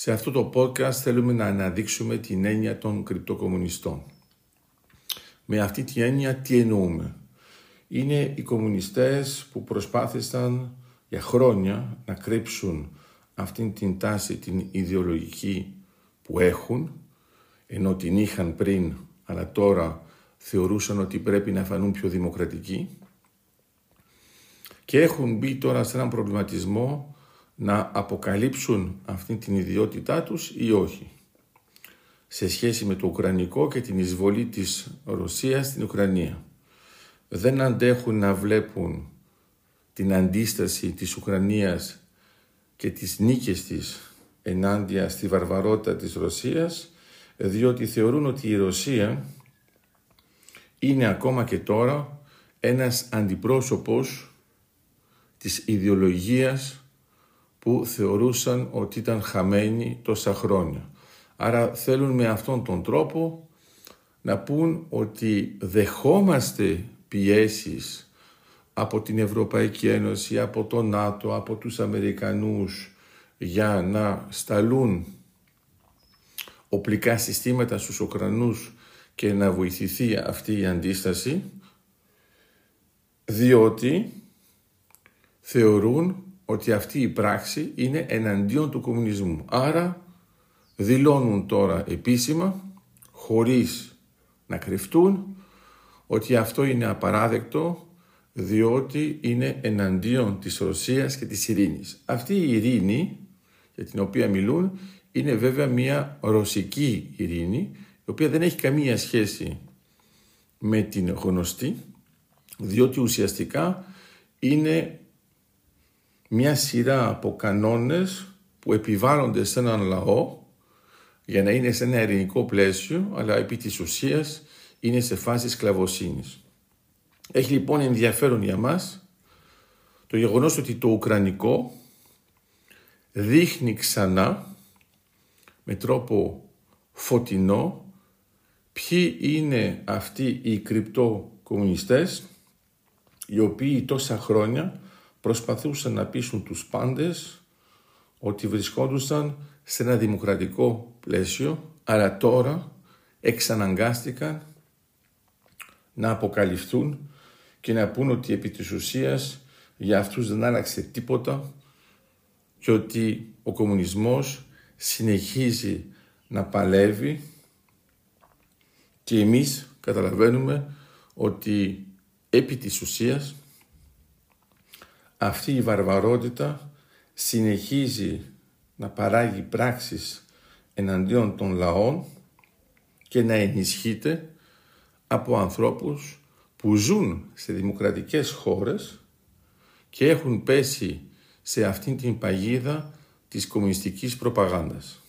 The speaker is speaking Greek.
Σε αυτό το podcast θέλουμε να αναδείξουμε την έννοια των κρυπτοκομμουνιστών. Με αυτή την έννοια τι εννοούμε; Είναι οι κομμουνιστές που προσπάθησαν για χρόνια να κρύψουν αυτήν την τάση την ιδεολογική που έχουν, ενώ την είχαν πριν, αλλά τώρα θεωρούσαν ότι πρέπει να φανούν πιο δημοκρατικοί και έχουν μπει τώρα σε έναν προβληματισμό να αποκαλύψουν αυτή την ιδιότητά τους ή όχι σε σχέση με το Ουκρανικό και την εισβολή της Ρωσίας στην Ουκρανία. Δεν αντέχουν να βλέπουν την αντίσταση της Ουκρανίας και τις νίκες της ενάντια στη βαρβαρότητα της Ρωσίας, διότι θεωρούν ότι η Ρωσία είναι ακόμα και τώρα ένας αντιπρόσωπος της ιδεολογίας που θεωρούσαν ότι ήταν χαμένη τόσα χρόνια. Άρα θέλουν με αυτόν τον τρόπο να πούν ότι δεχόμαστε πιέσεις από την Ευρωπαϊκή Ένωση, από το ΝΑΤΟ, από τους Αμερικανούς για να σταλούν οπλικά συστήματα στους Ουκρανούς και να βοηθηθεί αυτή η αντίσταση διότι θεωρούν ότι αυτή η πράξη είναι εναντίον του κομμουνισμού. Άρα δηλώνουν τώρα επίσημα, χωρίς να κρυφτούν, ότι αυτό είναι απαράδεκτο διότι είναι εναντίον της Ρωσίας και της ειρήνης. Αυτή η ειρήνη για την οποία μιλούν είναι βέβαια μια ρωσική ειρήνη η οποία δεν έχει καμία σχέση με την γνωστή διότι ουσιαστικά είναι μια σειρά από κανόνες που επιβάλλονται σε έναν λαό για να είναι σε ένα ειρηνικό πλαίσιο, αλλά επί της ουσίας είναι σε φάση σκλαβοσύνης. Έχει λοιπόν ενδιαφέρον για μας το γεγονός ότι το Ουκρανικό δείχνει ξανά με τρόπο φωτεινό ποιοι είναι αυτοί οι κρυπτοκομμουνιστές οι οποίοι τόσα χρόνια προσπαθούσαν να πείσουν τους πάντες ότι βρισκόντουσαν σε ένα δημοκρατικό πλαίσιο, αλλά τώρα εξαναγκάστηκαν να αποκαλυφθούν και να πούν ότι επί της ουσίας για αυτούς δεν άλλαξε τίποτα και ότι ο κομμουνισμός συνεχίζει να παλεύει και εμείς καταλαβαίνουμε ότι επί της ουσίας αυτή η βαρβαρότητα συνεχίζει να παράγει πράξεις εναντίον των λαών και να ενισχύεται από ανθρώπους που ζουν σε δημοκρατικές χώρες και έχουν πέσει σε αυτήν την παγίδα της κομμουνιστικής προπαγάνδας.